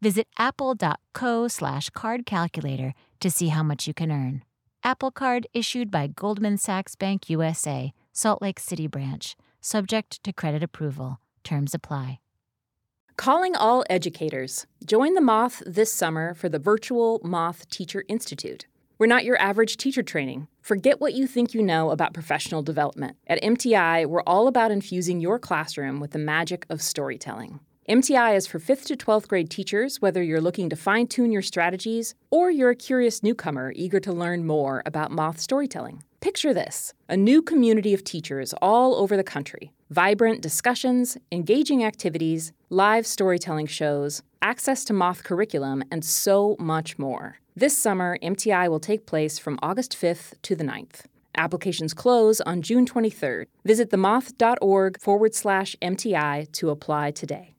Visit apple.co slash card calculator to see how much you can earn. Apple Card issued by Goldman Sachs Bank USA, Salt Lake City branch, subject to credit approval. Terms apply. Calling all educators. Join the Moth this summer for the virtual Moth Teacher Institute. We're not your average teacher training. Forget what you think you know about professional development. At MTI, we're all about infusing your classroom with the magic of storytelling. MTI is for 5th to 12th grade teachers, whether you're looking to fine tune your strategies or you're a curious newcomer eager to learn more about moth storytelling. Picture this a new community of teachers all over the country. Vibrant discussions, engaging activities, live storytelling shows, access to moth curriculum, and so much more. This summer, MTI will take place from August 5th to the 9th. Applications close on June 23rd. Visit themoth.org forward slash MTI to apply today.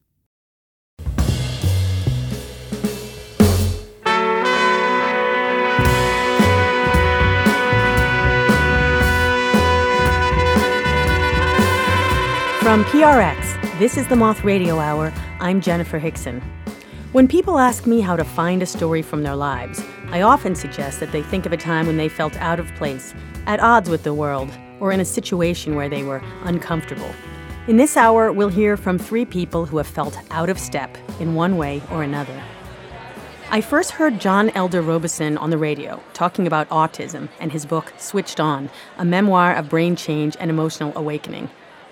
From PRX, this is the Moth Radio Hour. I'm Jenifer Hixson. When people ask me how to find a story from their lives, I often suggest that they think of a time when they felt out of place, at odds with the world, or in a situation where they were uncomfortable. In this hour, we'll hear from three people who have felt out of step in one way or another. I first heard John Elder Robison on the radio talking about autism and his book Switched On, a memoir of brain change and emotional awakening.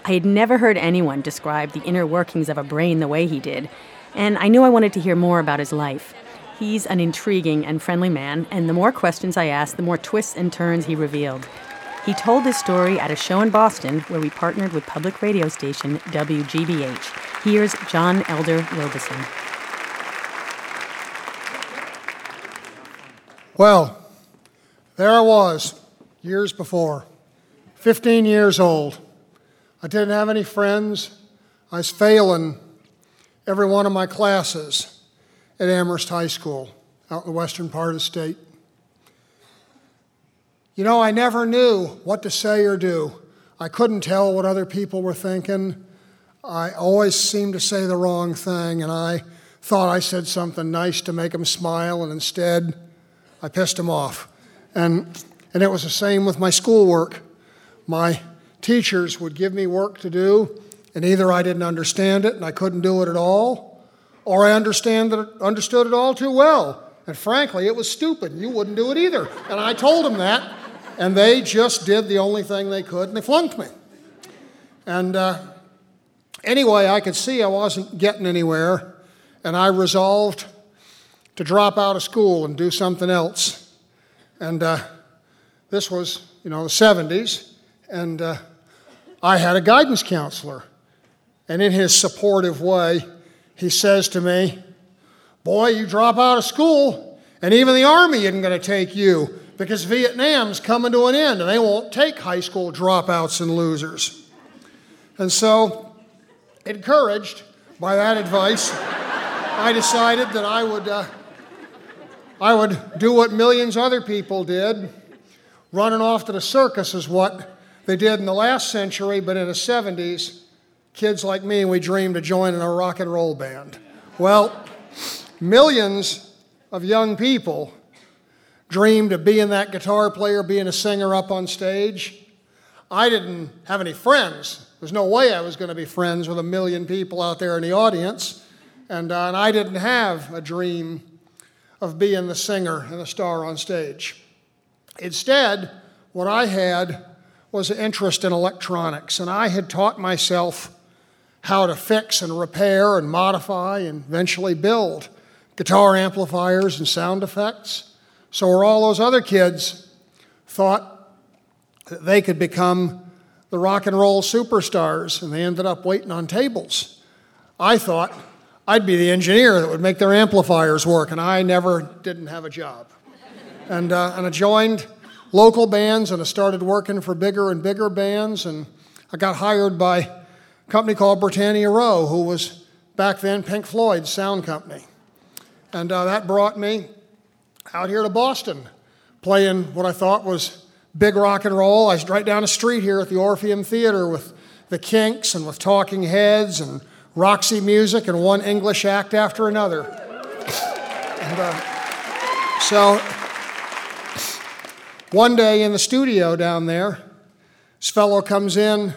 I had never heard anyone describe the inner workings of a brain the way he did, and I knew I wanted to hear more about his life. He's an intriguing and friendly man, and the more questions I asked, the more twists and turns he revealed. He told this story at a show in Boston where we partnered with public radio station WGBH. Here's John Elder Robison. Well, there I was, years before, 15 years old. I didn't have any friends. I was failing every one of my classes at Amherst High School out in the western part of the state. You know, I never knew what to say or do. I couldn't tell what other people were thinking. I always seemed to say the wrong thing, and I thought I said something nice to make them smile, and instead I pissed them off. And, and it was the same with my schoolwork. My teachers would give me work to do, and either I didn't understand it and I couldn't do it at all, or I understand that, understood it all too well. And frankly, it was stupid. and You wouldn't do it either. And I told them that, and they just did the only thing they could, and they flunked me. And uh, anyway, I could see I wasn't getting anywhere, and I resolved to drop out of school and do something else. And uh, this was, you know, the 70s, and uh, I had a guidance counselor. And in his supportive way, he says to me, Boy, you drop out of school, and even the Army isn't going to take you because Vietnam's coming to an end and they won't take high school dropouts and losers. And so, encouraged by that advice, I decided that I would, uh, I would do what millions other people did. Running off to the circus is what they did in the last century, but in the 70s, kids like me, we dreamed of joining a rock and roll band. Well, millions of young people dreamed of being that guitar player, being a singer up on stage. I didn't have any friends. There's no way I was going to be friends with a million people out there in the audience. And, uh, and I didn't have a dream of being the singer and the star on stage. Instead, what I had was an interest in electronics, and I had taught myself how to fix and repair and modify and eventually build guitar amplifiers and sound effects. So, where all those other kids thought that they could become the rock and roll superstars, and they ended up waiting on tables, I thought I'd be the engineer that would make their amplifiers work, and I never didn't have a job. And, uh, and I joined local bands, and I started working for bigger and bigger bands, and I got hired by a company called Britannia Row, who was back then Pink Floyd's sound company. And uh, that brought me out here to Boston, playing what I thought was big rock and roll. I was right down the street here at the Orpheum Theater with the Kinks and with Talking Heads and Roxy Music and one English act after another. And, uh, so one day in the studio down there, this fellow comes in,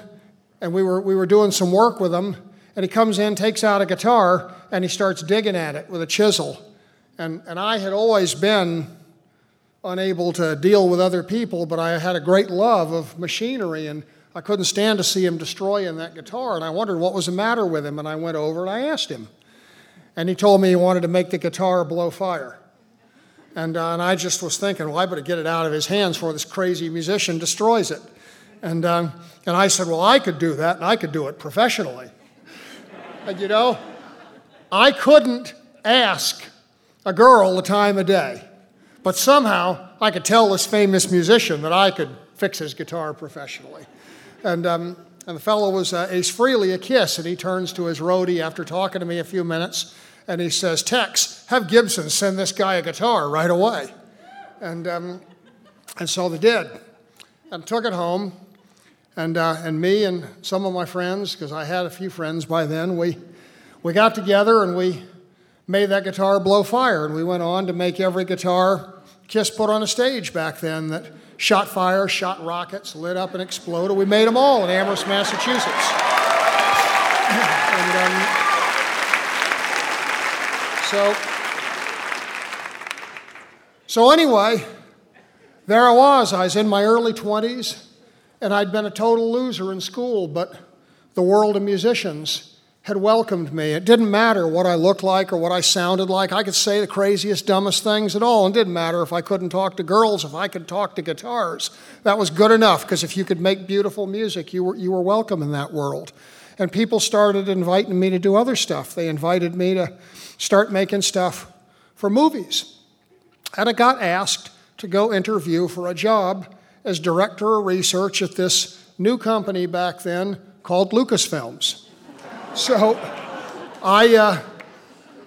and we were, we were doing some work with him, and he comes in, takes out a guitar, and he starts digging at it with a chisel. And, and I had always been unable to deal with other people, but I had a great love of machinery, and I couldn't stand to see him destroying that guitar. And I wondered what was the matter with him, and I went over and I asked him. And he told me he wanted to make the guitar blow fire. And, uh, and I just was thinking, well, I better get it out of his hands before this crazy musician destroys it. And, um, and I said, well, I could do that, and I could do it professionally. and you know, I couldn't ask a girl the time of day. But somehow I could tell this famous musician that I could fix his guitar professionally. And, um, and the fellow was uh, Ace Frehley a Kiss, and he turns to his roadie after talking to me a few minutes, and he says, Tex, have Gibson send this guy a guitar right away. And, um, and so they did. And took it home, and, uh, and me and some of my friends, because I had a few friends by then, we, we got together and we made that guitar blow fire. And we went on to make every guitar Kiss put on a stage back then that shot fire, shot rockets, lit up and exploded. We made them all in Amherst, Massachusetts. and, um, so, so anyway, there I was. I was in my early 20s, and I'd been a total loser in school, but the world of musicians had welcomed me. It didn't matter what I looked like or what I sounded like. I could say the craziest, dumbest things at all. And it didn't matter if I couldn't talk to girls, if I could talk to guitars. That was good enough because if you could make beautiful music, you were, you were welcome in that world. And people started inviting me to do other stuff. They invited me to start making stuff for movies. And I got asked to go interview for a job as director of research at this new company back then called Lucasfilms. So I, uh,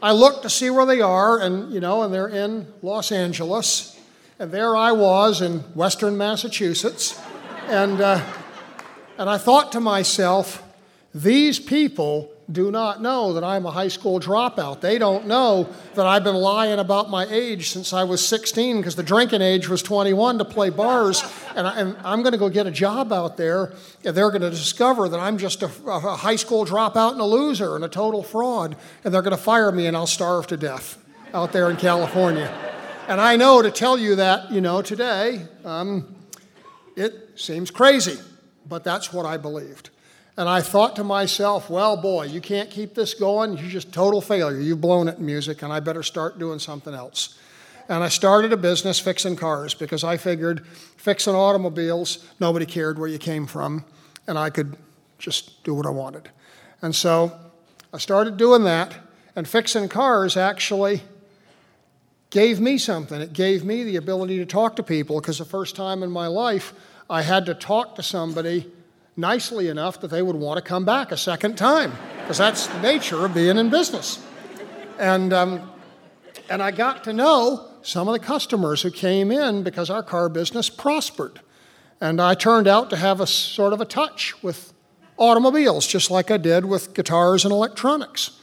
I looked to see where they are, and you know, and they're in Los Angeles, and there I was in Western Massachusetts, and uh, and I thought to myself, these people do not know that I'm a high school dropout. They don't know that I've been lying about my age since I was 16 because the drinking age was 21 to play bars. And, I, am going to go get a job out there. And they're going to discover that I'm just a, a high school dropout and a loser and a total fraud. And they're going to fire me and I'll starve to death out there in California. And I know to tell you that, you know, today, um, it seems crazy, but that's what I believed. And I thought to myself, well, boy, you can't keep this going. You're just total failure. You've blown it in music, and I better start doing something else. And I started a business fixing cars because I figured fixing automobiles, nobody cared where you came from, and I could just do what I wanted. And so I started doing that, and fixing cars actually gave me something. It gave me the ability to talk to people because the first time in my life I had to talk to somebody nicely enough that they would want to come back a second time, because that's the nature of being in business. And, um, and I got to know some of the customers who came in because our car business prospered. And I turned out to have a sort of a touch with automobiles, just like I did with guitars and electronics.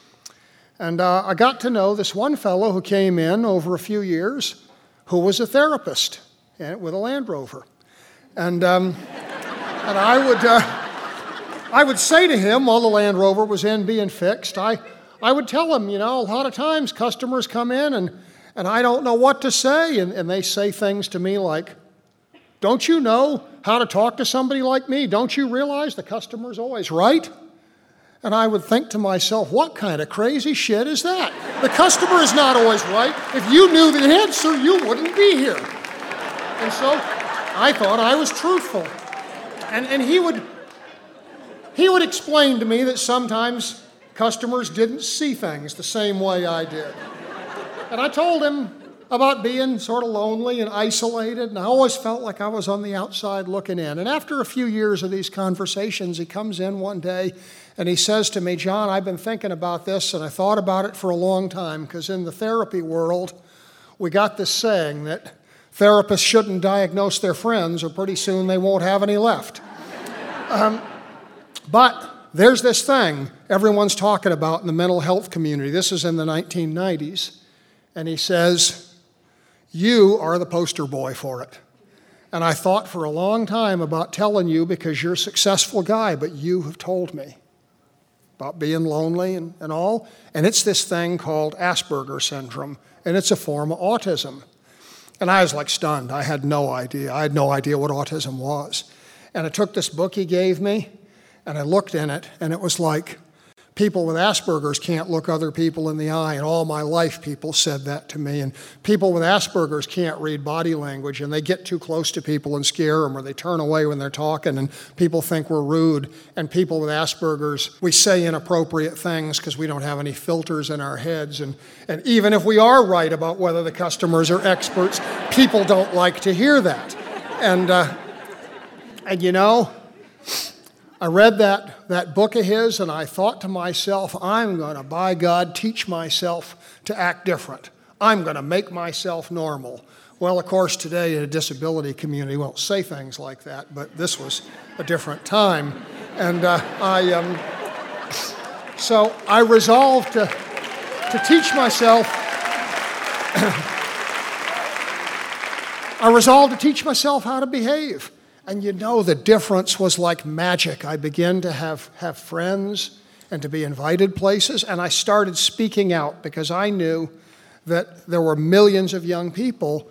And uh, I got to know this one fellow who came in over a few years who was a therapist eh, with a Land Rover. And um, and I would, uh, I would say to him while the Land Rover was in being fixed, I, I would tell him, you know, a lot of times customers come in and, and I don't know what to say, and, and they say things to me like, Don't you know how to talk to somebody like me? Don't you realize the customer's always right? And I would think to myself, what kind of crazy shit is that? The customer is not always right. If you knew the answer, you wouldn't be here. And so I thought I was truthful. And, and he, would, he would explain to me that sometimes customers didn't see things the same way I did. And I told him about being sort of lonely and isolated, and I always felt like I was on the outside looking in. And after a few years of these conversations, he comes in one day and he says to me, John, I've been thinking about this and I thought about it for a long time because in the therapy world, we got this saying that therapists shouldn't diagnose their friends or pretty soon they won't have any left. Um, but there's this thing everyone's talking about in the mental health community. This is in the 1990s. And he says, You are the poster boy for it. And I thought for a long time about telling you because you're a successful guy, but you have told me about being lonely and, and all. And it's this thing called Asperger syndrome, and it's a form of autism. And I was like stunned. I had no idea. I had no idea what autism was. And I took this book he gave me, and I looked in it, and it was like, people with Asperger's can't look other people in the eye. And all my life, people said that to me. And people with Asperger's can't read body language, and they get too close to people and scare them, or they turn away when they're talking, and people think we're rude. And people with Asperger's, we say inappropriate things because we don't have any filters in our heads. And, and even if we are right about whether the customers are experts, people don't like to hear that. And, uh, and you know, I read that, that book of his and I thought to myself, I'm going to, by God, teach myself to act different. I'm going to make myself normal. Well, of course, today in a disability community, won't say things like that, but this was a different time. And uh, I, um, so I resolved to, to teach myself, I resolved to teach myself how to behave. And you know, the difference was like magic. I began to have, have friends and to be invited places, and I started speaking out because I knew that there were millions of young people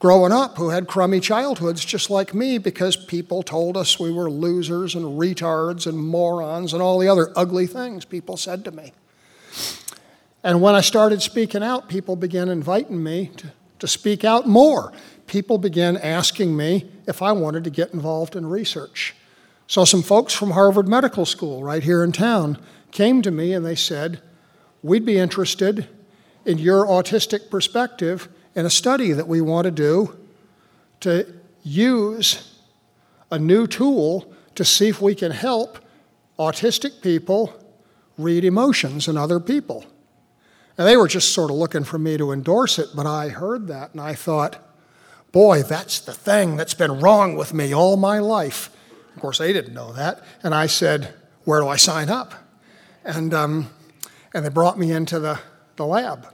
growing up who had crummy childhoods just like me because people told us we were losers and retards and morons and all the other ugly things people said to me. And when I started speaking out, people began inviting me to, to speak out more people began asking me if I wanted to get involved in research. So, some folks from Harvard Medical School, right here in town, came to me and they said, We'd be interested in your autistic perspective in a study that we want to do to use a new tool to see if we can help autistic people read emotions in other people. And they were just sort of looking for me to endorse it, but I heard that and I thought, Boy, that's the thing that's been wrong with me all my life. Of course, they didn't know that. And I said, Where do I sign up? And, um, and they brought me into the, the lab.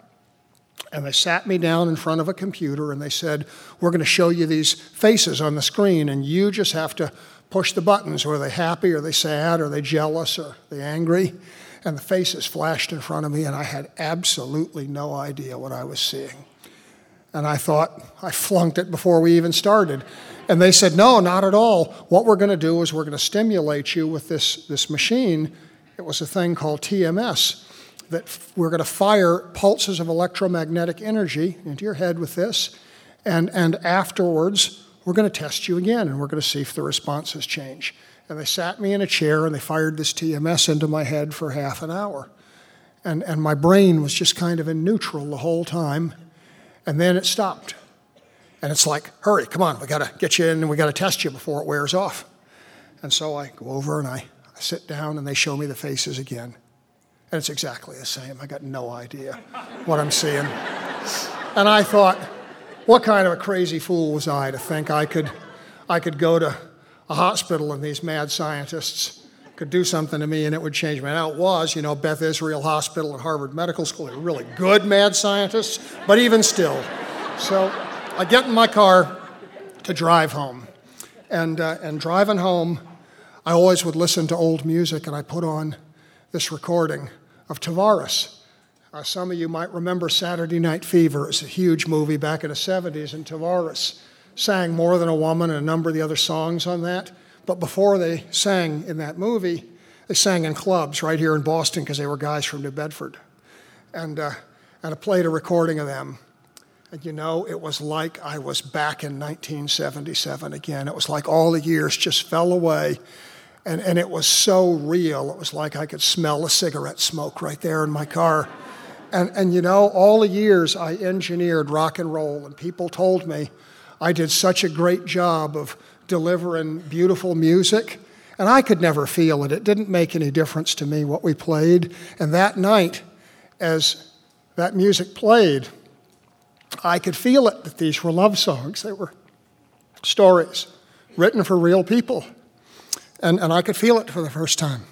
And they sat me down in front of a computer and they said, We're going to show you these faces on the screen, and you just have to push the buttons. Are they happy? Are they sad? Are they jealous? Are they angry? And the faces flashed in front of me, and I had absolutely no idea what I was seeing. And I thought, I flunked it before we even started. And they said, No, not at all. What we're going to do is we're going to stimulate you with this, this machine. It was a thing called TMS that we're going to fire pulses of electromagnetic energy into your head with this. And, and afterwards, we're going to test you again and we're going to see if the responses change. And they sat me in a chair and they fired this TMS into my head for half an hour. And, and my brain was just kind of in neutral the whole time. And then it stopped. And it's like, hurry, come on, we got to get you in and we got to test you before it wears off. And so I go over and I, I sit down and they show me the faces again. And it's exactly the same. I got no idea what I'm seeing. And I thought, what kind of a crazy fool was I to think I could, I could go to a hospital and these mad scientists could do something to me and it would change me. Now it was, you know, Beth Israel Hospital and Harvard Medical School. They were really good mad scientists, but even still. So I get in my car to drive home. And, uh, and driving home, I always would listen to old music and I put on this recording of Tavares. Uh, some of you might remember Saturday Night Fever. It was a huge movie back in the 70s, and Tavares sang More Than a Woman and a number of the other songs on that. But before they sang in that movie, they sang in clubs right here in Boston because they were guys from New Bedford. And, uh, and I played a recording of them. And you know, it was like I was back in 1977 again. It was like all the years just fell away. And, and it was so real. It was like I could smell a cigarette smoke right there in my car. And, and you know, all the years I engineered rock and roll, and people told me I did such a great job of delivering beautiful music. And I could never feel it. It didn't make any difference to me what we played. And that night, as that music played, I could feel it that these were love songs. They were stories written for real people. And, and I could feel it for the first time.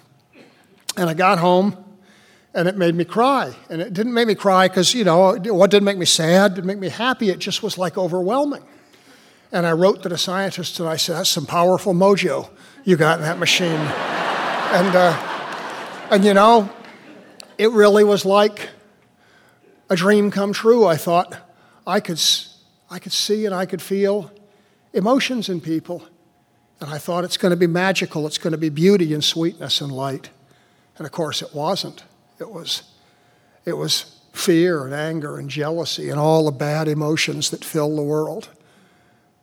And I got home and it made me cry. And it didn't make me cry because, you know, what didn't make me sad, didn't make me happy. It just was like overwhelming. And I wrote to the scientists and I said, that's some powerful mojo you got in that machine. and, uh, and, you know, it really was like a dream come true. I thought I could, I could see and I could feel emotions in people. And I thought it's going to be magical, it's going to be beauty and sweetness and light. And of course, it wasn't. It was, it was fear and anger and jealousy and all the bad emotions that fill the world.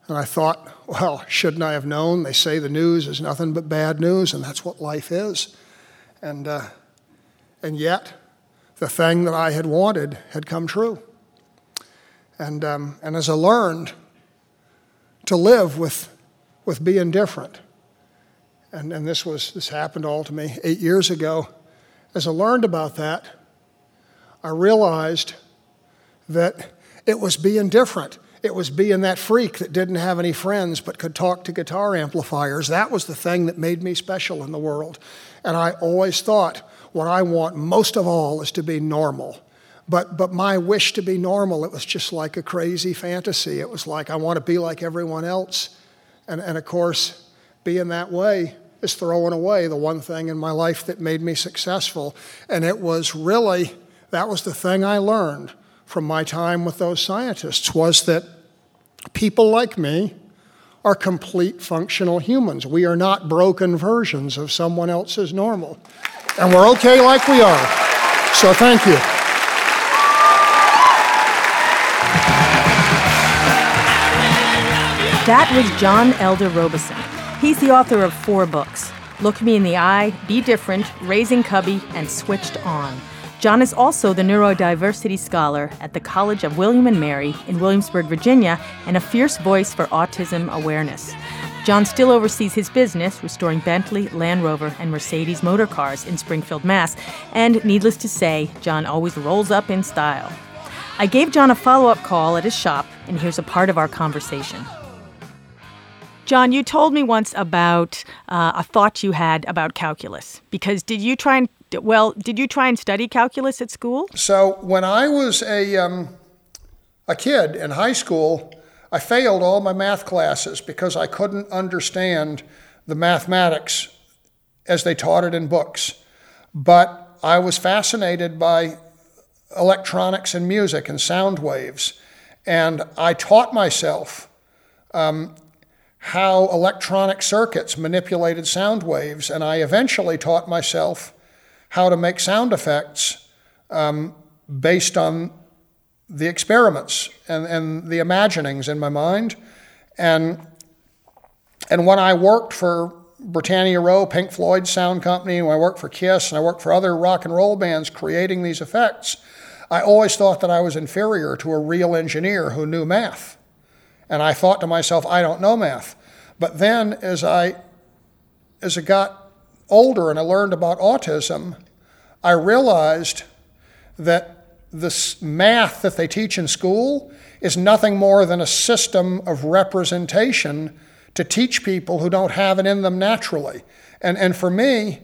And I thought, well, shouldn't I have known? They say the news is nothing but bad news, and that's what life is. And, uh, and yet, the thing that I had wanted had come true. And, um, and as I learned to live with with being different. And, and this was this happened all to me eight years ago. As I learned about that, I realized that it was being different. It was being that freak that didn't have any friends but could talk to guitar amplifiers. That was the thing that made me special in the world. And I always thought what I want most of all is to be normal. But, but my wish to be normal, it was just like a crazy fantasy. It was like I want to be like everyone else. And, and of course, being that way is throwing away the one thing in my life that made me successful. And it was really, that was the thing I learned from my time with those scientists was that people like me are complete functional humans. We are not broken versions of someone else's normal. And we're okay like we are. So thank you. That was John Elder Robison. He's the author of four books Look Me in the Eye, Be Different, Raising Cubby, and Switched On. John is also the neurodiversity scholar at the College of William and Mary in Williamsburg, Virginia, and a fierce voice for autism awareness. John still oversees his business, restoring Bentley, Land Rover, and Mercedes motor cars in Springfield, Mass. And needless to say, John always rolls up in style. I gave John a follow up call at his shop, and here's a part of our conversation. John, you told me once about uh, a thought you had about calculus. Because did you try and well, did you try and study calculus at school? So when I was a um, a kid in high school, I failed all my math classes because I couldn't understand the mathematics as they taught it in books. But I was fascinated by electronics and music and sound waves, and I taught myself um, how electronic circuits manipulated sound waves, and I eventually taught myself how to make sound effects um, based on the experiments and, and the imaginings in my mind. And, and when I worked for Britannia Row, Pink Floyd Sound Company, and I worked for Kiss, and I worked for other rock and roll bands creating these effects, I always thought that I was inferior to a real engineer who knew math. And I thought to myself, I don't know math. But then as I as I got older and I learned about autism, I realized that this math that they teach in school is nothing more than a system of representation to teach people who don't have it in them naturally. And, and for me,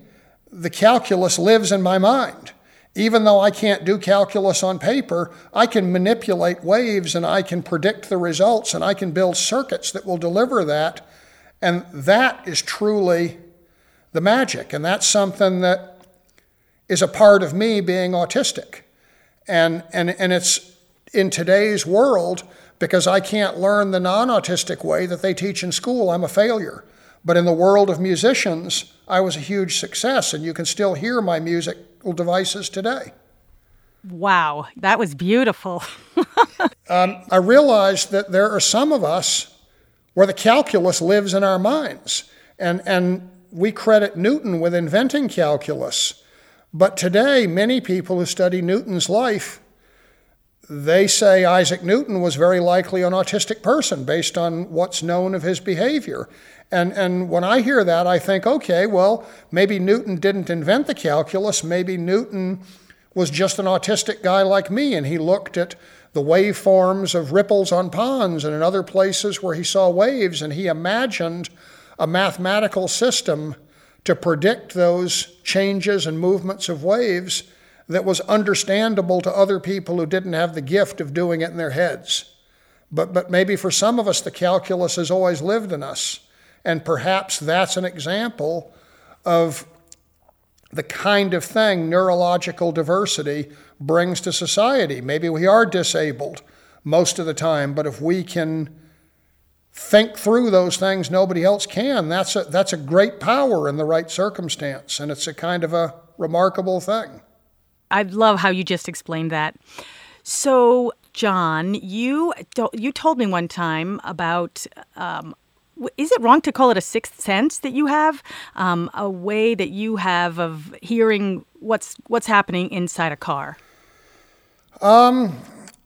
the calculus lives in my mind. Even though I can't do calculus on paper, I can manipulate waves and I can predict the results and I can build circuits that will deliver that. And that is truly the magic. And that's something that is a part of me being autistic. And, and, and it's in today's world, because I can't learn the non autistic way that they teach in school. I'm a failure. But in the world of musicians, I was a huge success, and you can still hear my musical devices today. Wow, that was beautiful. um, I realized that there are some of us where the calculus lives in our minds, and, and we credit Newton with inventing calculus. But today, many people who study Newton's life they say Isaac Newton was very likely an autistic person based on what's known of his behavior. And, and when I hear that, I think, okay, well, maybe Newton didn't invent the calculus. Maybe Newton was just an autistic guy like me, and he looked at the waveforms of ripples on ponds and in other places where he saw waves, and he imagined a mathematical system to predict those changes and movements of waves that was understandable to other people who didn't have the gift of doing it in their heads. But, but maybe for some of us, the calculus has always lived in us. And perhaps that's an example of the kind of thing neurological diversity brings to society. Maybe we are disabled most of the time, but if we can think through those things nobody else can, that's a, that's a great power in the right circumstance. And it's a kind of a remarkable thing. I love how you just explained that. So, John, you you told me one time about. Um, is it wrong to call it a sixth sense that you have, um, a way that you have of hearing what's what's happening inside a car? Um,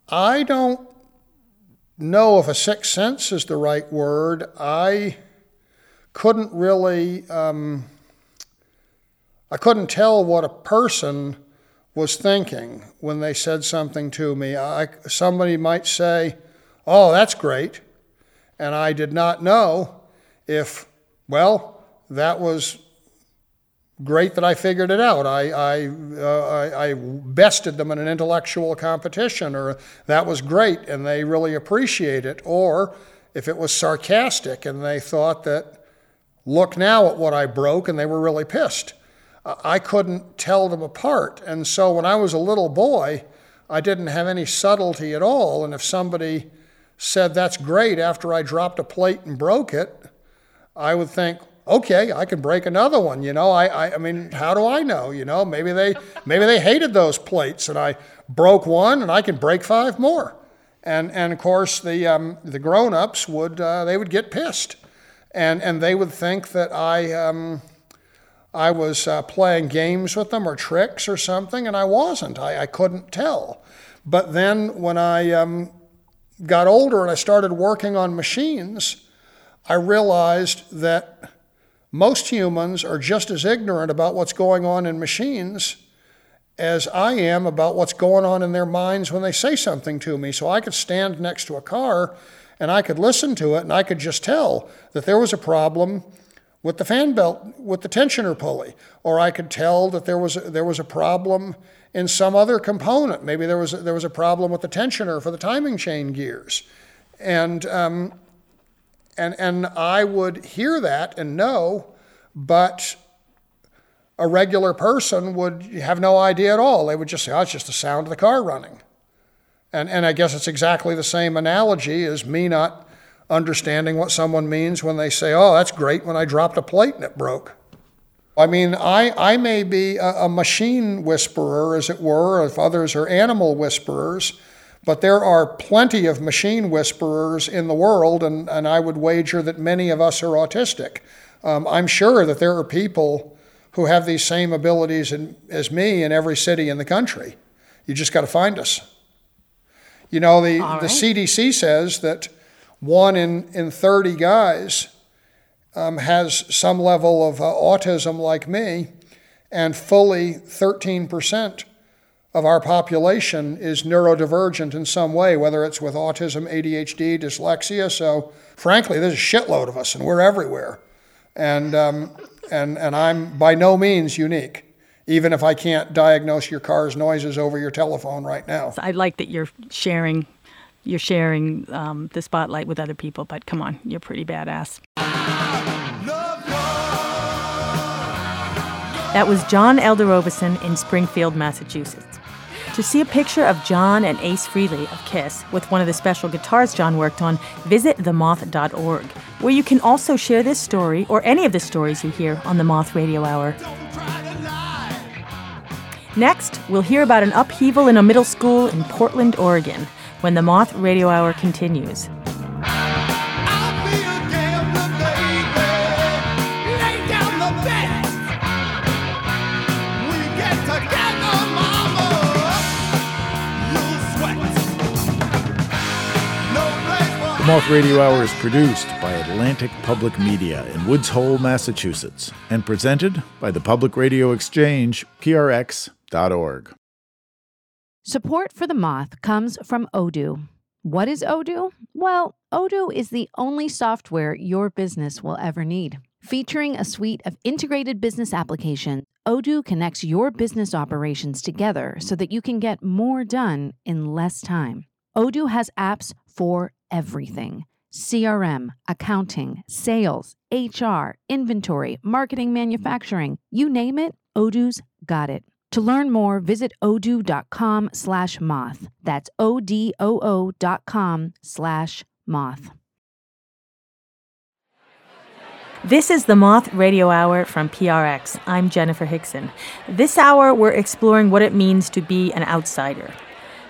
I don't know if a sixth sense is the right word. I couldn't really, um, I couldn't tell what a person was thinking when they said something to me. I, somebody might say, Oh, that's great. And I did not know if, well, that was great that I figured it out. I, I, uh, I, I, bested them in an intellectual competition, or that was great and they really appreciate it. Or if it was sarcastic and they thought that, look now at what I broke, and they were really pissed. I couldn't tell them apart. And so when I was a little boy, I didn't have any subtlety at all. And if somebody said, That's great, after I dropped a plate and broke it, I would think, okay, I can break another one. You know, I, I, I, mean, how do I know? You know, maybe they, maybe they hated those plates, and I broke one, and I can break five more. And and of course, the um, the grown-ups would uh, they would get pissed, and and they would think that I um, I was uh, playing games with them or tricks or something, and I wasn't. I, I couldn't tell. But then when I um, got older and I started working on machines, I realized that most humans are just as ignorant about what's going on in machines as I am about what's going on in their minds when they say something to me. So I could stand next to a car and I could listen to it and I could just tell that there was a problem with the fan belt, with the tensioner pulley, or I could tell that there was a, there was a problem in some other component. Maybe there was a, there was a problem with the tensioner for the timing chain gears, and um, and and I would hear that and know, but a regular person would have no idea at all. They would just say, "Oh, it's just the sound of the car running," and and I guess it's exactly the same analogy as me not understanding what someone means when they say, oh, that's great when I dropped a plate and it broke. I mean, I, I may be a, a machine whisperer, as it were, if others are animal whisperers, but there are plenty of machine whisperers in the world, and, and I would wager that many of us are autistic. Um, I'm sure that there are people who have these same abilities in, as me in every city in the country. You just got to find us. You know, the, right. the CDC says that one in, in 30 guys um, has some level of uh, autism like me, and fully 13% of our population is neurodivergent in some way, whether it's with autism, ADHD, dyslexia. So, frankly, there's a shitload of us, and we're everywhere. And, um, and, and I'm by no means unique even if I can't diagnose your car's noises over your telephone right now. I like that you're sharing you're sharing um, the spotlight with other people, but come on, you're pretty badass. That was John Elder Robison in Springfield, Massachusetts. To see a picture of John and Ace Frehley of Kiss with one of the special guitars John worked on, visit themoth.org, where you can also share this story or any of the stories you hear on the Moth Radio Hour. Next, we'll hear about an upheaval in a middle school in Portland, Oregon, when the Moth Radio Hour continues. The Moth Radio Hour is produced by Atlantic Public Media in Woods Hole, Massachusetts, and presented by the Public Radio Exchange, prx.org. Support for the Moth comes from Odoo. What is Odoo? Well, Odoo is the only software your business will ever need. Featuring a suite of integrated business applications, Odoo connects your business operations together so that you can get more done in less time. Odoo has apps for everything CRM, accounting, sales, HR, inventory, marketing, manufacturing, you name it, Odoo's got it. To learn more, visit odoo.com slash moth. That's O-D-O-O dot com slash moth. This is the Moth Radio Hour from PRX. I'm Jenifer Hixson. This hour, we're exploring what it means to be an outsider.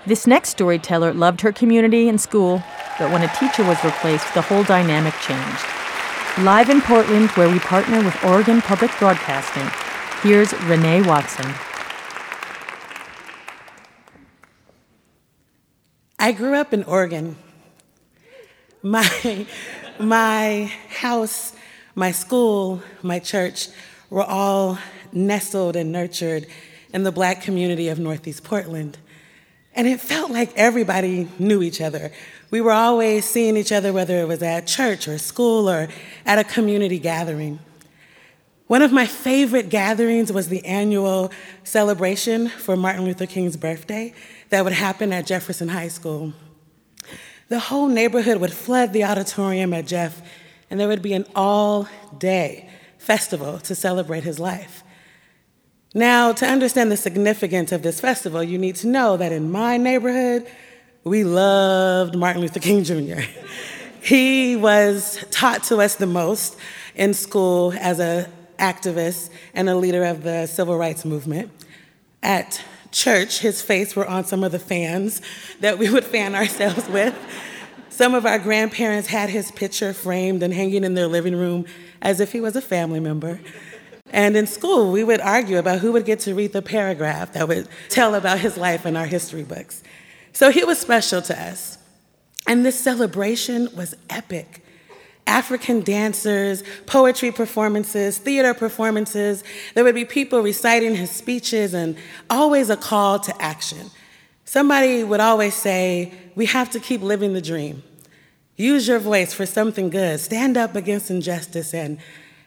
This next storyteller loved her community and school, but when a teacher was replaced, the whole dynamic changed. Live in Portland, where we partner with Oregon Public Broadcasting, here's Renee Watson. I grew up in Oregon. My, my house, my school, my church were all nestled and nurtured in the black community of Northeast Portland. And it felt like everybody knew each other. We were always seeing each other, whether it was at church or school or at a community gathering. One of my favorite gatherings was the annual celebration for Martin Luther King's birthday that would happen at Jefferson High School. The whole neighborhood would flood the auditorium at Jeff, and there would be an all day festival to celebrate his life. Now, to understand the significance of this festival, you need to know that in my neighborhood, we loved Martin Luther King Jr. he was taught to us the most in school as an activist and a leader of the civil rights movement. At church, his face were on some of the fans that we would fan ourselves with. Some of our grandparents had his picture framed and hanging in their living room as if he was a family member. And in school, we would argue about who would get to read the paragraph that would tell about his life in our history books. So he was special to us. And this celebration was epic. African dancers, poetry performances, theater performances. There would be people reciting his speeches and always a call to action. Somebody would always say, We have to keep living the dream. Use your voice for something good. Stand up against injustice and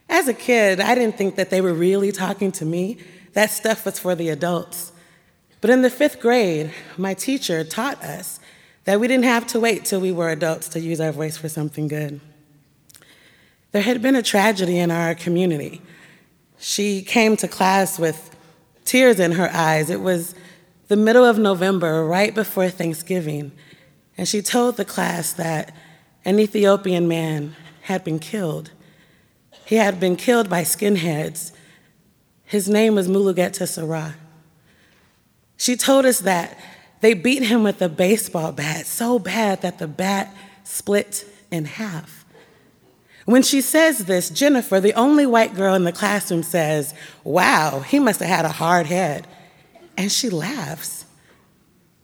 as a kid, I didn't think that they were really talking to me. That stuff was for the adults. But in the fifth grade, my teacher taught us that we didn't have to wait till we were adults to use our voice for something good. There had been a tragedy in our community. She came to class with tears in her eyes. It was the middle of November, right before Thanksgiving, and she told the class that an Ethiopian man had been killed he had been killed by skinheads. His name was Mulugeta Seraw. She told us that they beat him with a baseball bat so bad that the bat split in half. When she says this, Jennifer, the only white girl in the classroom, says, Wow, he must have had a hard head. And she laughs.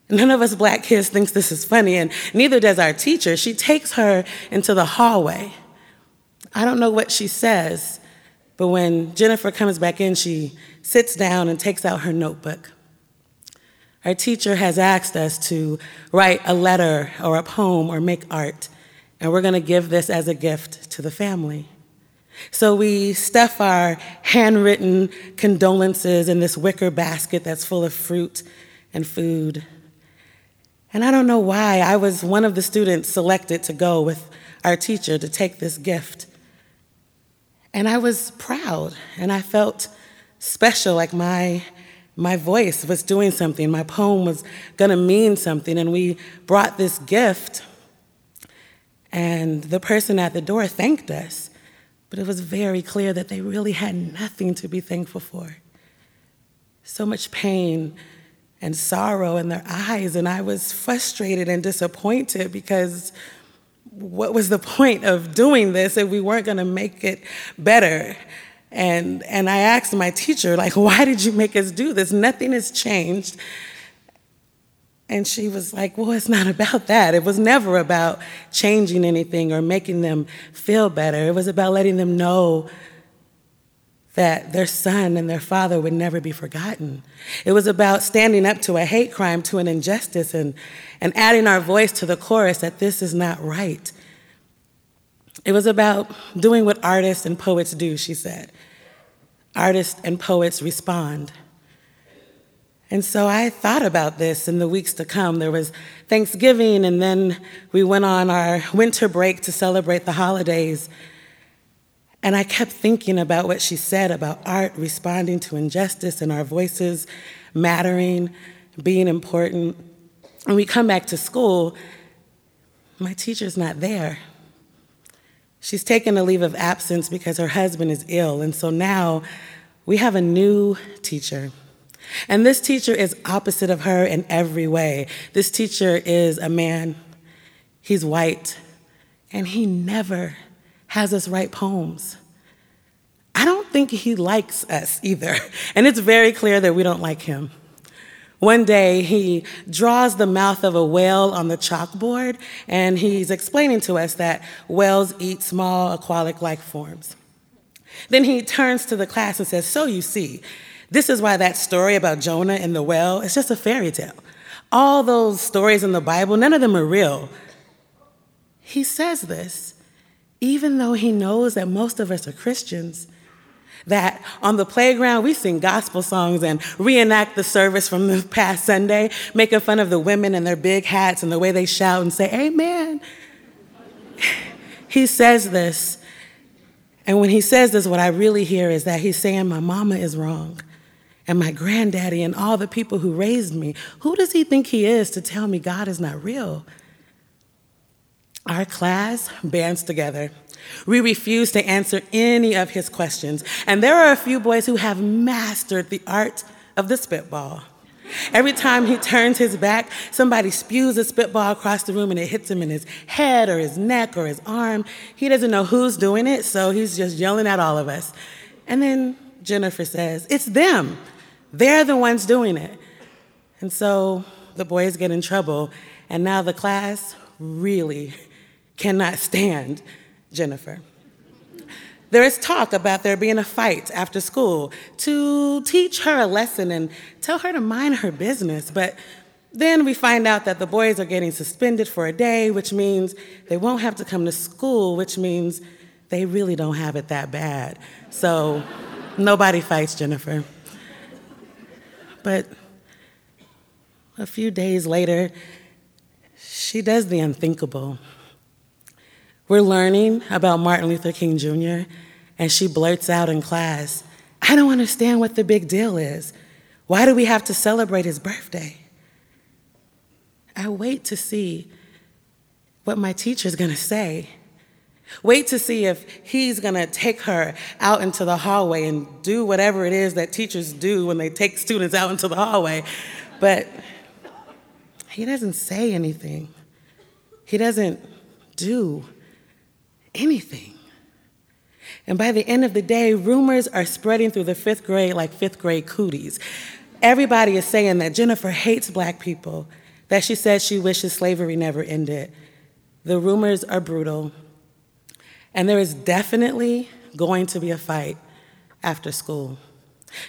None of us black kids thinks this is funny, and neither does our teacher. She takes her into the hallway I don't know what she says, but when Jennifer comes back in, she sits down and takes out her notebook. Our teacher has asked us to write a letter or a poem or make art, and we're going to give this as a gift to the family. So we stuff our handwritten condolences in this wicker basket that's full of fruit and food. And I don't know why I was one of the students selected to go with our teacher to take this gift. And I was proud and I felt special, like my, my voice was doing something, my poem was gonna mean something, and we brought this gift. And the person at the door thanked us, but it was very clear that they really had nothing to be thankful for. So much pain and sorrow in their eyes, and I was frustrated and disappointed because what was the point of doing this if we weren't gonna make it better? And, and I asked my teacher, like, why did you make us do this? Nothing has changed. And she was like, well, it's not about that. It was never about changing anything or making them feel better. It was about letting them know that their son and their father would never be forgotten. It was about standing up to a hate crime, to an injustice, and, and adding our voice to the chorus that this is not right. It was about doing what artists and poets do, she said. Artists and poets respond. And so I thought about this in the weeks to come. There was Thanksgiving, and then we went on our winter break to celebrate the holidays. And I kept thinking about what she said about art responding to injustice and our voices mattering, being important. When we come back to school, my teacher's not there. She's taken a leave of absence because her husband is ill, and so now we have a new teacher. And this teacher is opposite of her in every way. This teacher is a man, he's white, and he never has us write poems. I don't think he likes us either, and it's very clear that we don't like him. One day, he draws the mouth of a whale on the chalkboard, and he's explaining to us that whales eat small aquatic life forms. Then he turns to the class and says, So you see, this is why that story about Jonah and the well is just a fairy tale. All those stories in the Bible, none of them are real. He says this even though he knows that most of us are Christians that on the playground we sing gospel songs and reenact the service from the past Sunday, making fun of the women and their big hats and the way they shout and say, Amen. he says this. And when he says this, what I really hear is that he's saying, My mama is wrong. And my granddaddy and all the people who raised me, who does he think he is to tell me God is not real? Our class bands together we refuse to answer any of his questions. And there are a few boys who have mastered the art of the spitball. Every time he turns his back, somebody spews a spitball across the room and it hits him in his head or his neck or his arm. He doesn't know who's doing it, so he's just yelling at all of us. And then Jennifer says, It's them. They're the ones doing it. And so the boys get in trouble, and now the class really cannot stand Jennifer. There is talk about there being a fight after school to teach her a lesson and tell her to mind her business. But then we find out that the boys are getting suspended for a day, which means they won't have to come to school, which means they really don't have it that bad. So nobody fights Jennifer. But a few days later, she does the unthinkable. We're learning about Martin Luther King Jr., and she blurts out in class, I don't understand what the big deal is. Why do we have to celebrate his birthday? I wait to see what my teacher's gonna say. Wait to see if he's gonna take her out into the hallway and do whatever it is that teachers do when they take students out into the hallway. But he doesn't say anything, he doesn't do anything. And by the end of the day, rumors are spreading through the fifth grade like fifth grade cooties. Everybody is saying that Jennifer hates black people, that she says she wishes slavery never ended. The rumors are brutal. And there is definitely going to be a fight after school.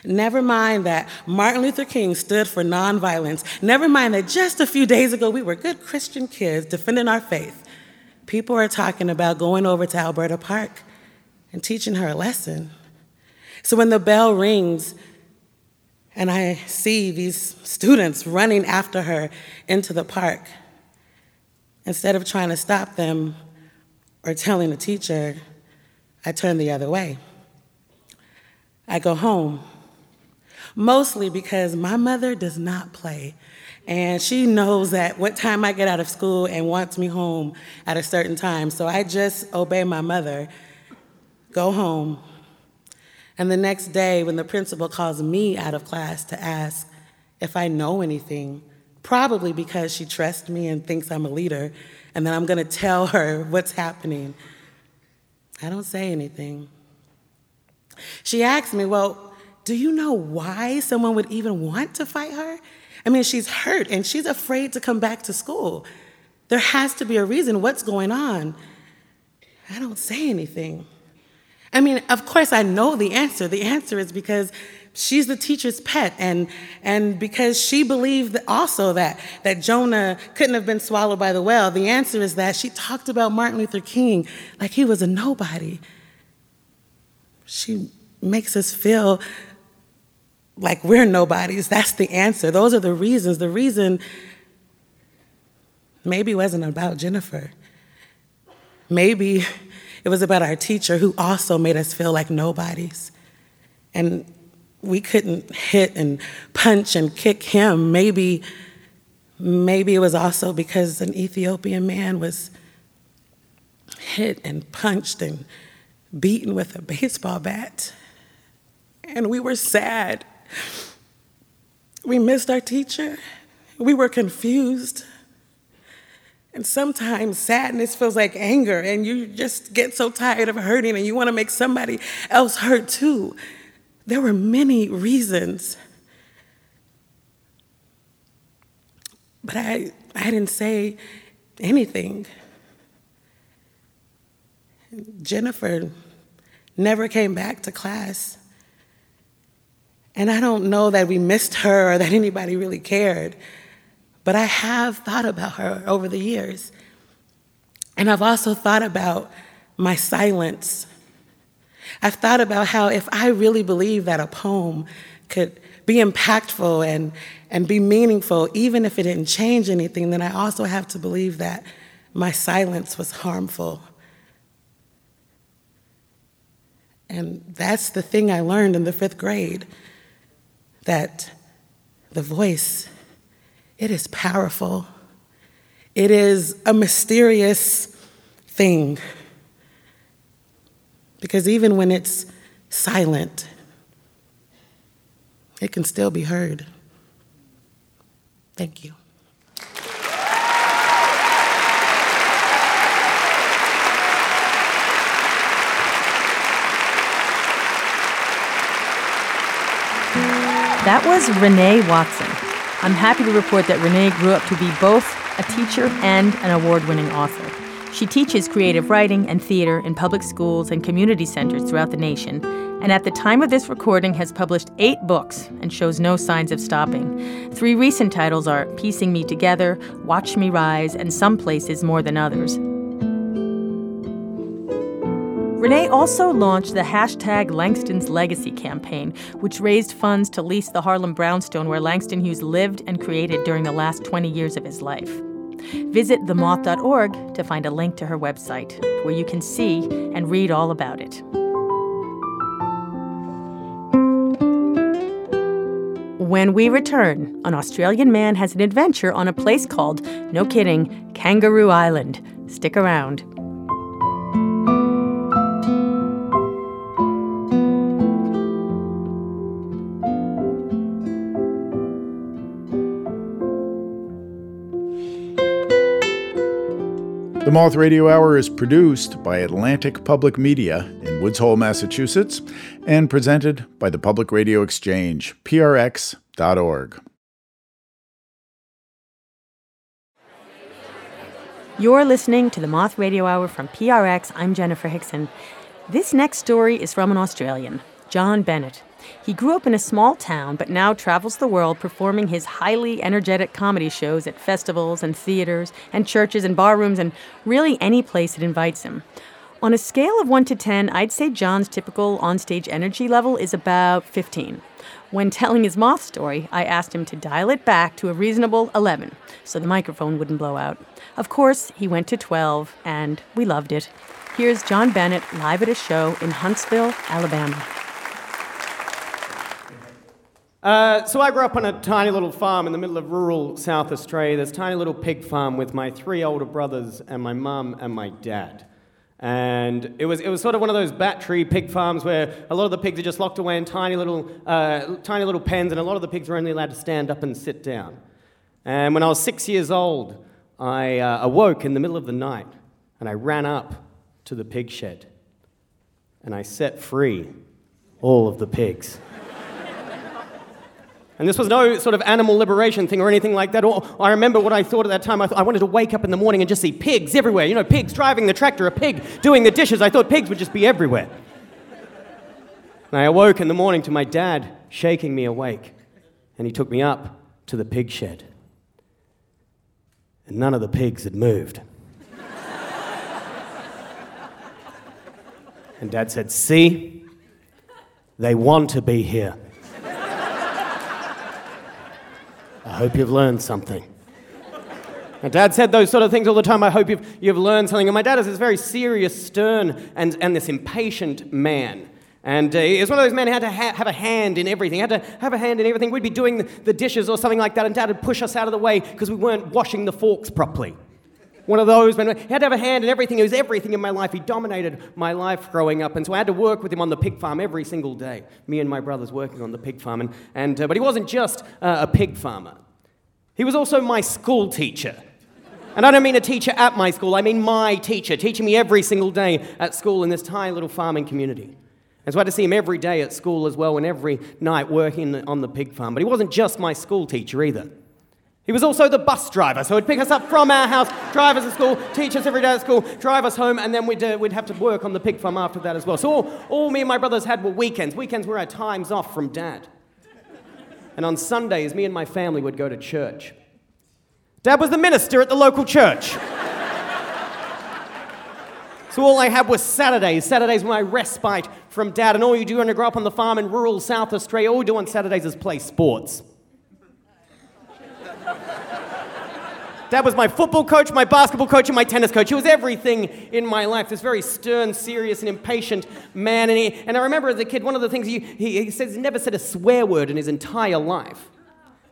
Never mind that Martin Luther King stood for nonviolence. Never mind that just a few days ago we were good Christian kids defending our faith people are talking about going over to Alberta Park and teaching her a lesson. So when the bell rings and I see these students running after her into the park, instead of trying to stop them or telling the teacher, I turn the other way. I go home. mostly because my mother does not play. And she knows that what time I get out of school and wants me home at a certain time. So I just obey my mother, go home. And the next day, when the principal calls me out of class to ask if I know anything, probably because she trusts me and thinks I'm a leader, and then I'm gonna tell her what's happening, I don't say anything. She asks me, Well, do you know why someone would even want to fight her? I mean, she's hurt and she's afraid to come back to school. There has to be a reason. What's going on? I don't say anything. I mean, of course, I know the answer. The answer is because she's the teacher's pet, and, and because she believed also that, that Jonah couldn't have been swallowed by the whale. The answer is that she talked about Martin Luther King like he was a nobody. She makes us feel like we're nobodies. That's the answer. Those are the reasons. The reason maybe wasn't about Jennifer. Maybe it was about our teacher who also made us feel like nobodies. And we couldn't hit and punch and kick him. Maybe, maybe it was also because an Ethiopian man was hit and punched and beaten with a baseball bat. And we were sad. We missed our teacher. We were confused. And sometimes sadness feels like anger, and you just get so tired of hurting and you want to make somebody else hurt too. There were many reasons. But I, I didn't say anything. Jennifer never came back to class. And I don't know that we missed her or that anybody really cared. But I have thought about her over the years. And I've also thought about my silence. I've thought about how if I really believe that a poem could be impactful and, and be meaningful, even if it didn't change anything, then I also have to believe that my silence was harmful. And that's the thing I learned in the fifth grade that the voice it is powerful. It is a mysterious thing. Because even when it's silent, it can still be heard. Thank you. That was Renee Watson. I'm happy to report that Renee grew up to be both a teacher and an award winning author. She teaches creative writing and theater in public schools and community centers throughout the nation, and at the time of this recording has published eight books and shows no signs of stopping. Three recent titles are Piecing Me Together, Watch Me Rise, and Some Places More Than Others. Renee also launched the hashtag Langston's Legacy campaign, which raised funds to lease the Harlem brownstone where Langston Hughes lived and created during the last 20 years of his life. Visit themoth.org to find a link to her website, where you can see and read all about it. When we return, an Australian man has an adventure on a place called, no kidding, Kangaroo Island. Stick around. Moth Radio Hour is produced by Atlantic Public Media in Woods Hole, Massachusetts, and presented by the Public Radio Exchange, prx.org. You're listening to the Moth Radio Hour from PRX. I'm Jenifer Hixson. This next story is from an Australian, Jon Bennett. He grew up in a small town, but now travels the world performing his highly energetic comedy shows at festivals and theaters and churches and barrooms and really any place that invites him. On a scale of 1 to 10, I'd say Jon's typical onstage energy level is about 15. When telling his moth story, I asked him to dial it back to a reasonable 11 so the microphone wouldn't blow out. Of course, he went to 12, and we loved it. Here's Jon Bennett live at a show in Huntsville, Alabama. Uh, so I grew up on a tiny little farm in the middle of rural South Australia. This tiny little pig farm with my three older brothers and my mum and my dad. And it was, it was sort of one of those battery pig farms where a lot of the pigs are just locked away in tiny little, uh, tiny little pens, and a lot of the pigs are only allowed to stand up and sit down. And when I was six years old, I uh, awoke in the middle of the night and I ran up to the pig shed and I set free all of the pigs. And this was no sort of animal liberation thing or anything like that. Or I remember what I thought at that time. I, I wanted to wake up in the morning and just see pigs everywhere. You know, pigs driving the tractor, a pig doing the dishes. I thought pigs would just be everywhere. And I awoke in the morning to my dad shaking me awake. And he took me up to the pig shed. And none of the pigs had moved. and dad said, See, they want to be here. I hope you've learned something. My dad said those sort of things all the time. I hope you've, you've learned something. And my dad is this very serious, stern, and, and this impatient man. And uh, he was one of those men who had to ha- have a hand in everything. Had to have a hand in everything. We'd be doing the, the dishes or something like that, and dad would push us out of the way because we weren't washing the forks properly. One of those men. He had to have a hand in everything. He was everything in my life. He dominated my life growing up. And so I had to work with him on the pig farm every single day. Me and my brothers working on the pig farm. And, and, uh, but he wasn't just uh, a pig farmer, he was also my school teacher. And I don't mean a teacher at my school, I mean my teacher, teaching me every single day at school in this tiny little farming community. And so I had to see him every day at school as well, and every night working on the pig farm. But he wasn't just my school teacher either. He was also the bus driver, so he'd pick us up from our house, drive us to school, teach us every day at school, drive us home, and then we'd, uh, we'd have to work on the pig farm after that as well. So all, all me and my brothers had were weekends. Weekends were our times off from dad. And on Sundays, me and my family would go to church. Dad was the minister at the local church. So all I had was Saturdays. Saturdays were my respite from dad. And all you do when you grow up on the farm in rural South Australia, all you do on Saturdays is play sports. Dad was my football coach, my basketball coach, and my tennis coach. He was everything in my life. This very stern, serious, and impatient man. And, he, and I remember as a kid, one of the things he, he, he says he never said a swear word in his entire life.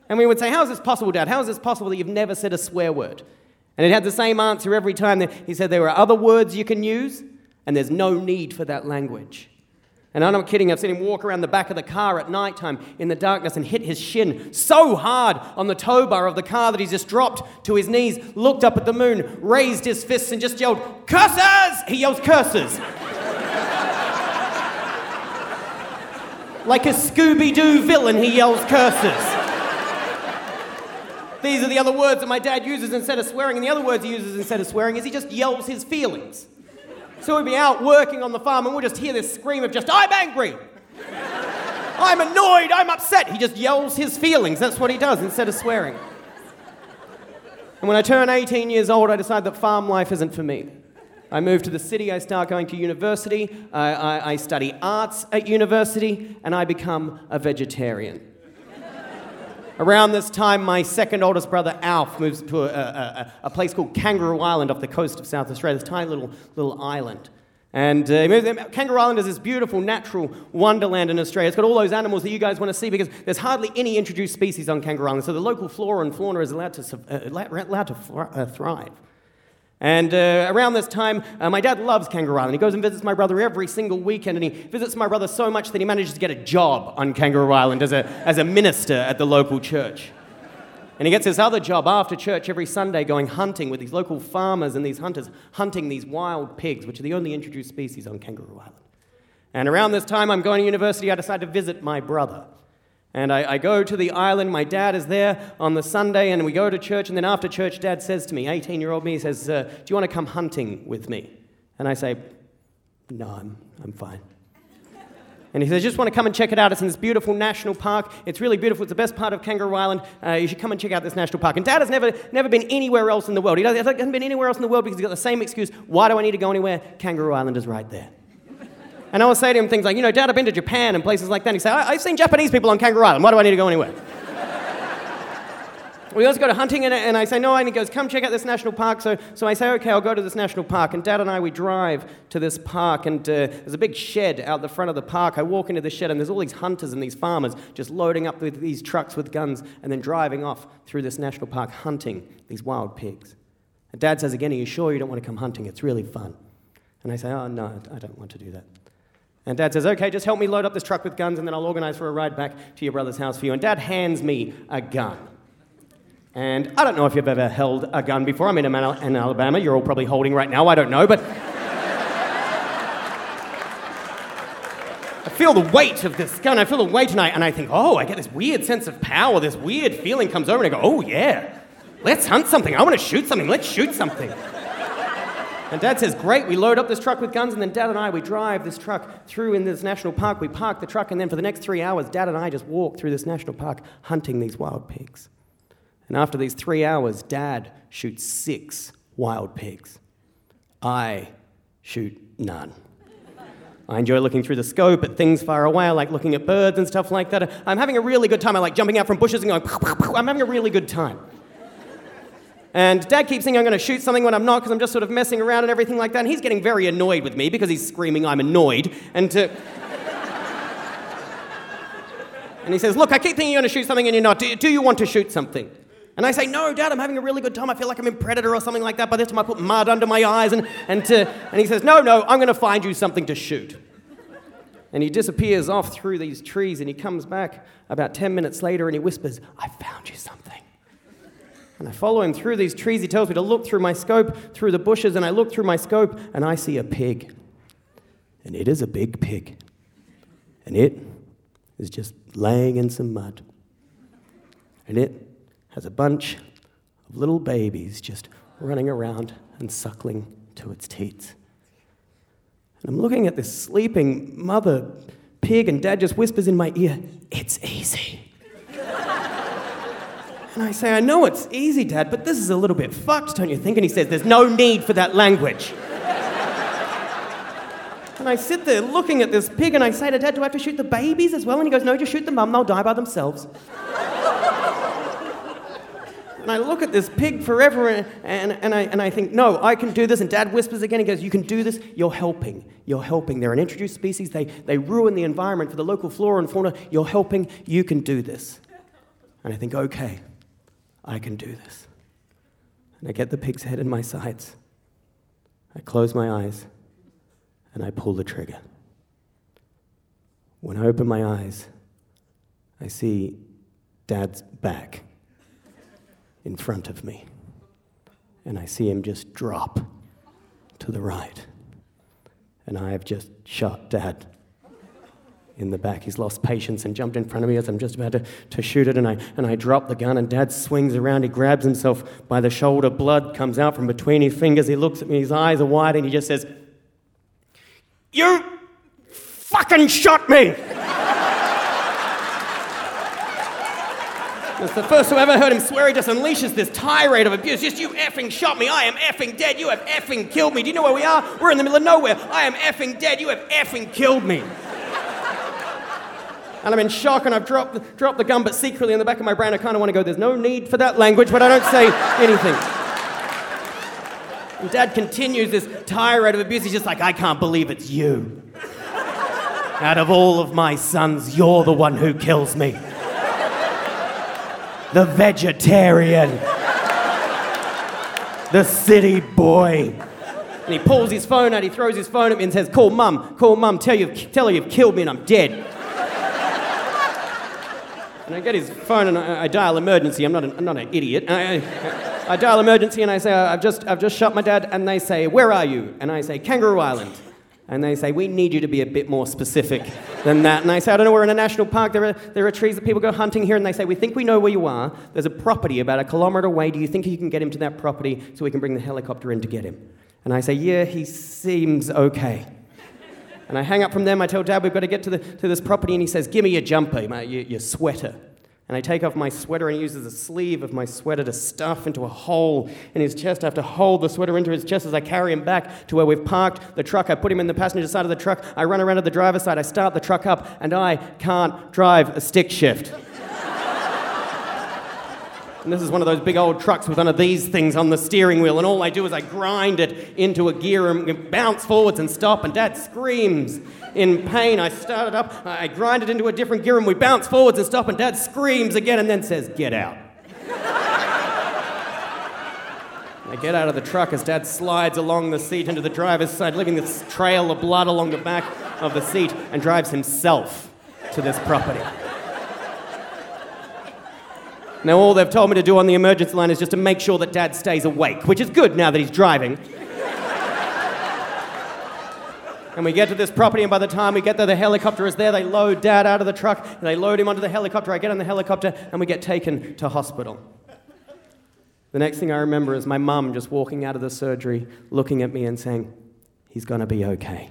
And we would say, How is this possible, Dad? How is this possible that you've never said a swear word? And it had the same answer every time. He said there are other words you can use, and there's no need for that language. And I'm not kidding, I've seen him walk around the back of the car at night time in the darkness and hit his shin so hard on the tow bar of the car that he's just dropped to his knees, looked up at the moon, raised his fists, and just yelled, Curses! He yells curses. like a Scooby Doo villain, he yells curses. These are the other words that my dad uses instead of swearing, and the other words he uses instead of swearing is he just yells his feelings. So we'd be out working on the farm and we'd just hear this scream of just, I'm angry. I'm annoyed. I'm upset. He just yells his feelings. That's what he does instead of swearing. And when I turn 18 years old, I decide that farm life isn't for me. I move to the city, I start going to university, I, I, I study arts at university, and I become a vegetarian. Around this time, my second oldest brother, Alf, moves to a, a, a, place called Kangaroo Island off the coast of South Australia, this tiny little, little island. And uh, Kangaroo Island is this beautiful natural wonderland in Australia. It's got all those animals that you guys want to see because there's hardly any introduced species on Kangaroo Island. So the local flora and fauna is allowed to, uh, allowed to uh, thrive. And uh, around this time, uh, my dad loves Kangaroo Island. He goes and visits my brother every single weekend, and he visits my brother so much that he manages to get a job on Kangaroo Island as a, as a minister at the local church. And he gets this other job after church every Sunday going hunting with these local farmers and these hunters, hunting these wild pigs, which are the only introduced species on Kangaroo Island. And around this time, I'm going to university. I decide to visit my brother. And I, I, go to the island. My dad is there on the Sunday, and we go to church. And then after church, dad says to me, 18 year old me, says, uh, Do you want to come hunting with me? And I say, No, I'm, I'm fine. And he says, I just want to come and check it out. It's in this beautiful national park. It's really beautiful. It's the best part of Kangaroo Island. Uh, you should come and check out this national park. And Dad has never, never been anywhere else in the world. He hasn't been anywhere else in the world because he's got the same excuse. Why do I need to go anywhere? Kangaroo Island is right there. And I would say to him things like, you know, Dad, I've been to Japan and places like that. And he'd say, I've seen Japanese people on Kangaroo Island. Why do I need to go anywhere? we always go to hunting, and, and I say, no, and he goes, come check out this national park. So, so I say, okay, I'll go to this national park. And Dad and I, we drive to this park, and uh, there's a big shed out the front of the park. I walk into the shed, and there's all these hunters and these farmers just loading up with these trucks with guns and then driving off through this national park hunting these wild pigs. And Dad says again, are you sure you don't want to come hunting? It's really fun. And I say, oh, no, I don't want to do that. And Dad says, okay, just help me load up this truck with guns, and then I'll organize for a ride back to your brother's house for you. And Dad hands me a gun. And I don't know if you've ever held a gun before. I'm in, in Alabama. You're all probably holding right now. I don't know. But I feel the weight of this gun. I feel the weight, and I, and I think, oh, I get this weird sense of power. This weird feeling comes over, and I go, oh, yeah, let's hunt something. I want to shoot something. Let's shoot something. And Dad says, Great, we load up this truck with guns, and then Dad and I, we drive this truck through in this national park. We park the truck, and then for the next three hours, Dad and I just walk through this national park hunting these wild pigs. And after these three hours, Dad shoots six wild pigs. I shoot none. I enjoy looking through the scope at things far away. I like looking at birds and stuff like that. I'm having a really good time. I like jumping out from bushes and going. I'm having a really good time. And dad keeps saying I'm going to shoot something when I'm not because I'm just sort of messing around and everything like that. And he's getting very annoyed with me because he's screaming, I'm annoyed. And to, and he says, Look, I keep thinking you're going to shoot something and you're not. Do, do you want to shoot something? And I say, No, Dad, I'm having a really good time. I feel like I'm in Predator or something like that. By this time, I put mud under my eyes. And, and, to, and he says, No, no, I'm going to find you something to shoot. And he disappears off through these trees and he comes back about 10 minutes later and he whispers, I found you something. And I follow him through these trees. He tells me to look through my scope, through the bushes, and I look through my scope and I see a pig. And it is a big pig. And it is just laying in some mud. And it has a bunch of little babies just running around and suckling to its teats. And I'm looking at this sleeping mother pig, and dad just whispers in my ear, It's easy. And I say, I know it's easy, dad, but this is a little bit fucked, don't you think? And he says, There's no need for that language. and I sit there looking at this pig, and I say to dad, Do I have to shoot the babies as well? And he goes, No, just shoot the mum, they'll die by themselves. And I look at this pig forever and, and, and, I, and I think, no, I can do this. And dad whispers again, he goes, You can do this. You're helping. You're helping. They're an introduced species. They, they ruin the environment for the local flora and fauna. You're helping. You can do this. And I think, okay, I can do this. And I get the pig's head in my sights. I close my eyes and I pull the trigger. When I open my eyes, I see dad's back in front of me. And I see him just drop to the right. And I have just shot Dad in the back. He's lost patience and jumped in front of me as I'm just about to, to shoot it. And I, and I drop the gun, and Dad swings around. He grabs himself by the shoulder. Blood comes out from between his fingers. He looks at me, his eyes are wide, and he just says, You fucking shot me! It's the first I ever heard him swear. He just unleashes this tirade of abuse. Just you effing shot me. I am effing dead. You have effing killed me. Do you know where we are? We're in the middle of nowhere. I am effing dead. You have effing killed me. And I'm in shock and I've dropped, dropped the gun, but secretly in the back of my brain, I kind of want to go, there's no need for that language, but I don't say anything. And dad continues this tirade of abuse. He's just like, I can't believe it's you. Out of all of my sons, you're the one who kills me the vegetarian, the city boy. And he pulls his phone out, he throws his phone at me and says, Call mum, call mum, tell, you, tell her you've killed me and I'm dead. And I get his phone and I, I dial emergency. I'm not an, I'm not an idiot. I, I, I dial emergency and I say, I've just, I've just shot my dad. And they say, Where are you? And I say, Kangaroo Island. And they say, We need you to be a bit more specific than that. And I say, I don't know, we're in a national park. There are, there are trees that people go hunting here. And they say, We think we know where you are. There's a property about a kilometre away. Do you think you can get him to that property so we can bring the helicopter in to get him? And I say, Yeah, he seems okay. And I hang up from them. I tell Dad, We've got to get to, the, to this property. And he says, Give me your jumper, your, your sweater. And I take off my sweater and he uses the sleeve of my sweater to stuff into a hole in his chest. I have to hold the sweater into his chest as I carry him back to where we've parked the truck. I put him in the passenger side of the truck. I run around to the driver's side. I start the truck up, and I can't drive a stick shift. And this is one of those big old trucks with one of these things on the steering wheel, and all I do is I grind it into a gear and bounce forwards and stop, and Dad screams in pain. I start it up, I grind it into a different gear, and we bounce forwards and stop, and Dad screams again and then says, Get out. I get out of the truck as Dad slides along the seat into the driver's side, leaving this trail of blood along the back of the seat, and drives himself to this property. Now, all they've told me to do on the emergency line is just to make sure that Dad stays awake, which is good now that he's driving. and we get to this property, and by the time we get there, the helicopter is there. They load Dad out of the truck, and they load him onto the helicopter. I get on the helicopter, and we get taken to hospital. The next thing I remember is my mum just walking out of the surgery, looking at me and saying, He's gonna be okay.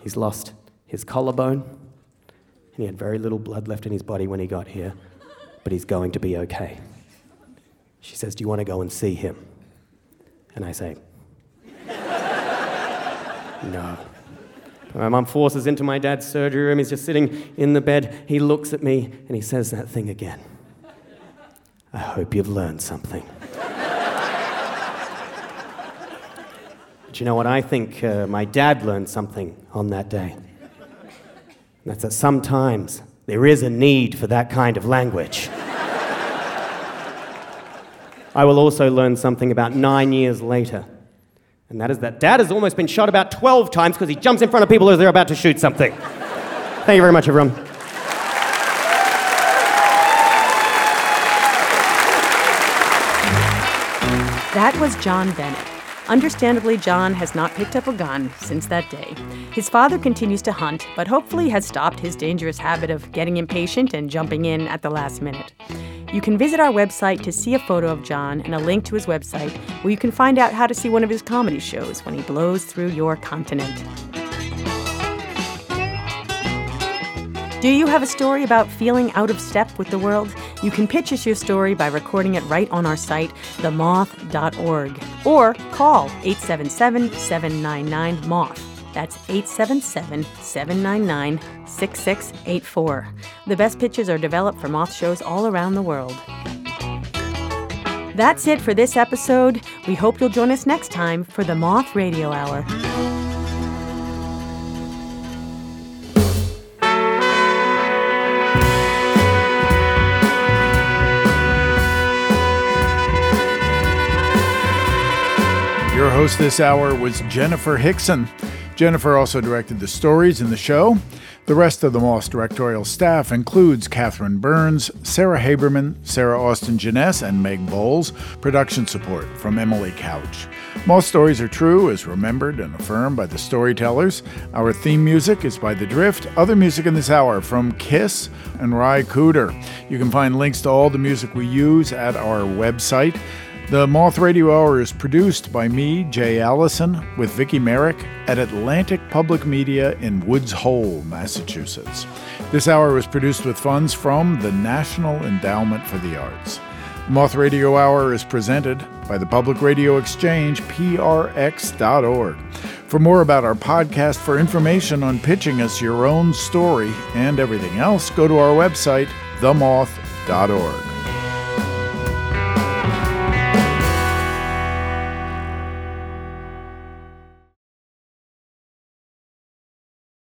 He's lost his collarbone, and he had very little blood left in his body when he got here but he's going to be okay. She says, Do you want to go and see him? And I say, No. My mum forces into my dad's surgery room. He's just sitting in the bed. He looks at me and he says that thing again. I hope you've learned something. but you know what? I think uh, my dad learned something on that day. That's that sometimes there is a need for that kind of language. I will also learn something about nine years later, and that is that dad has almost been shot about 12 times because he jumps in front of people as they're about to shoot something. Thank you very much, everyone. That was Jon Bennett. Understandably, Jon has not picked up a gun since that day. His father continues to hunt, but hopefully has stopped his dangerous habit of getting impatient and jumping in at the last minute. You can visit our website to see a photo of Jon and a link to his website where you can find out how to see one of his comedy shows when he blows through your continent. Do you have a story about feeling out of step with the world? You can pitch us your story by recording it right on our site, themoth.org, or call 877 799 MOTH. That's 877 799 6684. The best pitches are developed for moth shows all around the world. That's it for this episode. We hope you'll join us next time for the Moth Radio Hour. Host this hour was Jenifer Hixson. Jenifer also directed the stories in the show. The rest of the Moth directorial staff includes Catherine Burns, Sarah Haberman, Sarah Austin Jenness, and Meg Bowles. Production support from Emily Couch. Moth stories are true, is remembered and affirmed by the storytellers. Our theme music is by The Drift. Other music in this hour from Kiss and Ry Cooder. You can find links to all the music we use at our website. The Moth Radio Hour is produced by me, Jay Allison, with Vicki Merrick at Atlantic Public Media in Woods Hole, Massachusetts. This hour was produced with funds from the National Endowment for the Arts. Moth Radio Hour is presented by the Public Radio Exchange, prx.org. For more about our podcast, for information on pitching us your own story and everything else, go to our website, themoth.org.